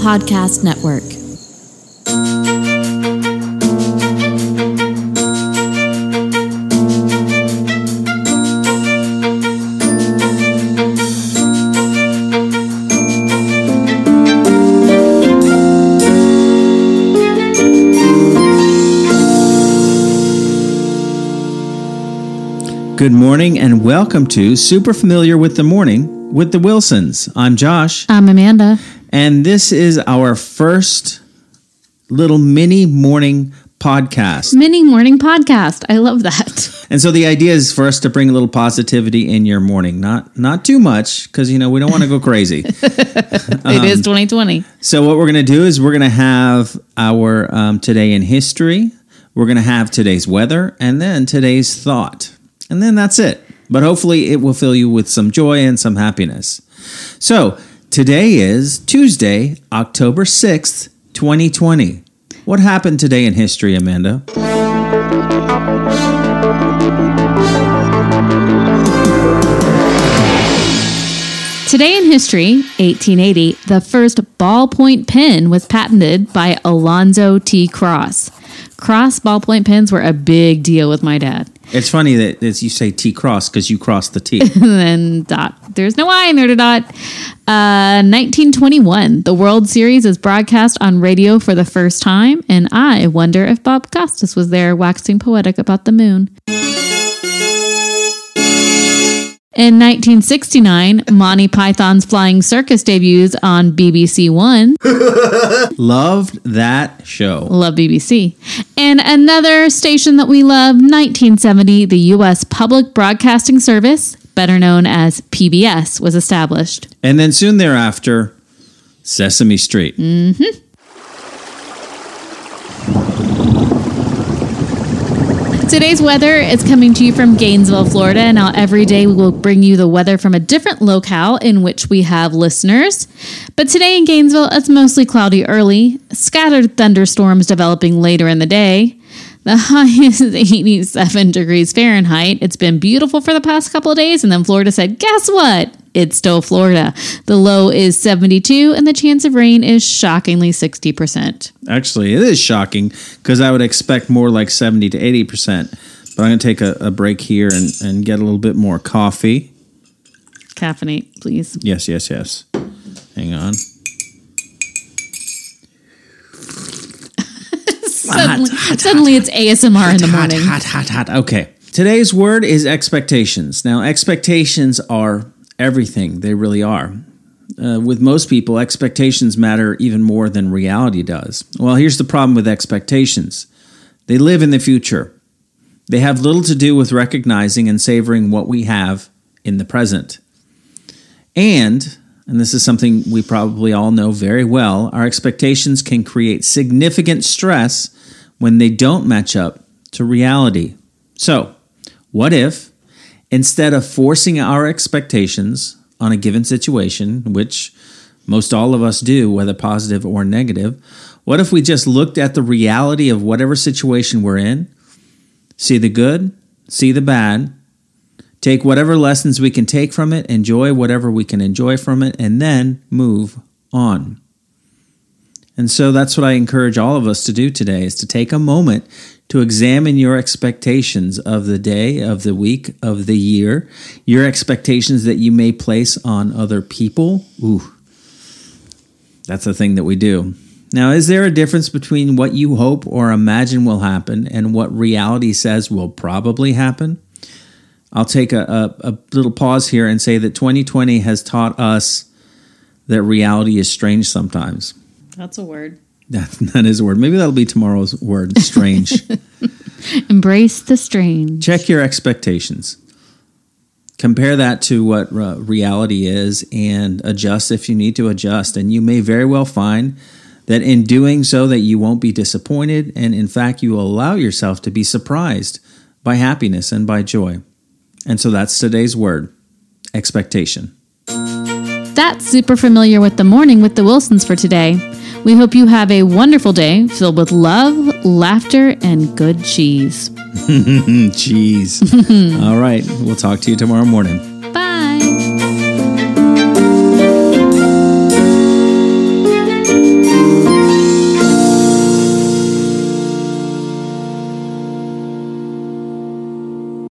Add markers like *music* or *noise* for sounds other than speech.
Podcast Network. Good morning and welcome to Super Familiar with the Morning with the Wilsons. I'm Josh, I'm Amanda. And this is our first little mini morning podcast. Mini morning podcast. I love that. *laughs* And so the idea is for us to bring a little positivity in your morning, not not too much because you know we don't want to go crazy. *laughs* it is 2020. So what we're going to do is we're going to have our um, today in history. We're going to have today's weather and then today's thought. And then that's it. But hopefully it will fill you with some joy and some happiness. So today is Tuesday, October 6th, 2020. What happened today in history, Amanda? Today in history, 1880, the first ballpoint pen was patented by Alonzo T. Cross. Cross ballpoint pens were a big deal with my dad. It's funny that as you say T cross because you crossed the T. and *laughs* then dot. There's no I in there to dot. Uh, 1921, the World Series is broadcast on radio for the first time, and I wonder if Bob Costas was there waxing poetic about the moon. In 1969, Monty Python's Flying Circus debuts on BBC One. *laughs* Loved that show. Love BBC. And another station that we love, 1970, the U.S. Public Broadcasting Service, better known as PBS, was established. And then soon thereafter, Sesame Street. Mm-hmm. Today's weather is coming to you from Gainesville, Florida. Now, every day we will bring you the weather from a different locale in which we have listeners. But today in Gainesville, it's mostly cloudy early, scattered thunderstorms developing later in the day. The *laughs* high is 87 degrees Fahrenheit. It's been beautiful for the past couple of days. And then Florida said, guess what? It's still Florida. The low is 72, and the chance of rain is shockingly 60%. Actually, it is shocking because I would expect more like 70 to 80%. But I'm going to take a, a break here and, and get a little bit more coffee. Caffeinate, please. Yes, yes, yes. Hang on. Suddenly, suddenly it's ASMR in the morning. Hot, hot, hot, hot. Okay. Today's word is expectations. Now, expectations are everything. They really are. Uh, with most people, expectations matter even more than reality does. Well, here's the problem with expectations they live in the future. They have little to do with recognizing and savoring what we have in the present. And, and this is something we probably all know very well, our expectations can create significant stress when they don't match up to reality. So, what if, instead of forcing our expectations on a given situation, which most all of us do, whether positive or negative, what if we just looked at the reality of whatever situation we're in, see the good, see the bad, take whatever lessons we can take from it, enjoy whatever we can enjoy from it, and then move on. And so that's what I encourage all of us to do today is to take a moment to examine your expectations of the day, of the week, of the year, your expectations that you may place on other people. Ooh. That's the thing that we do. Now, is there a difference between what you hope or imagine will happen and what reality says will probably happen? I'll take a, a, a little pause here and say that 2020 has taught us that reality is strange sometimes. That's a word. *laughs* That, that is a word. Maybe that'll be tomorrow's word, strange. *laughs* Embrace the strange. Check your expectations. Compare that to what uh, reality is and adjust if you need to adjust. And you may very well find that in doing so that you won't be disappointed and in fact you will allow yourself to be surprised by happiness and by joy. And so that's today's word, expectation. That's super familiar with the morning with the Wilsons for today. We hope you have a wonderful day filled with love, laughter, and good cheese. *laughs* Jeez. *laughs* All right. We'll talk to you tomorrow morning.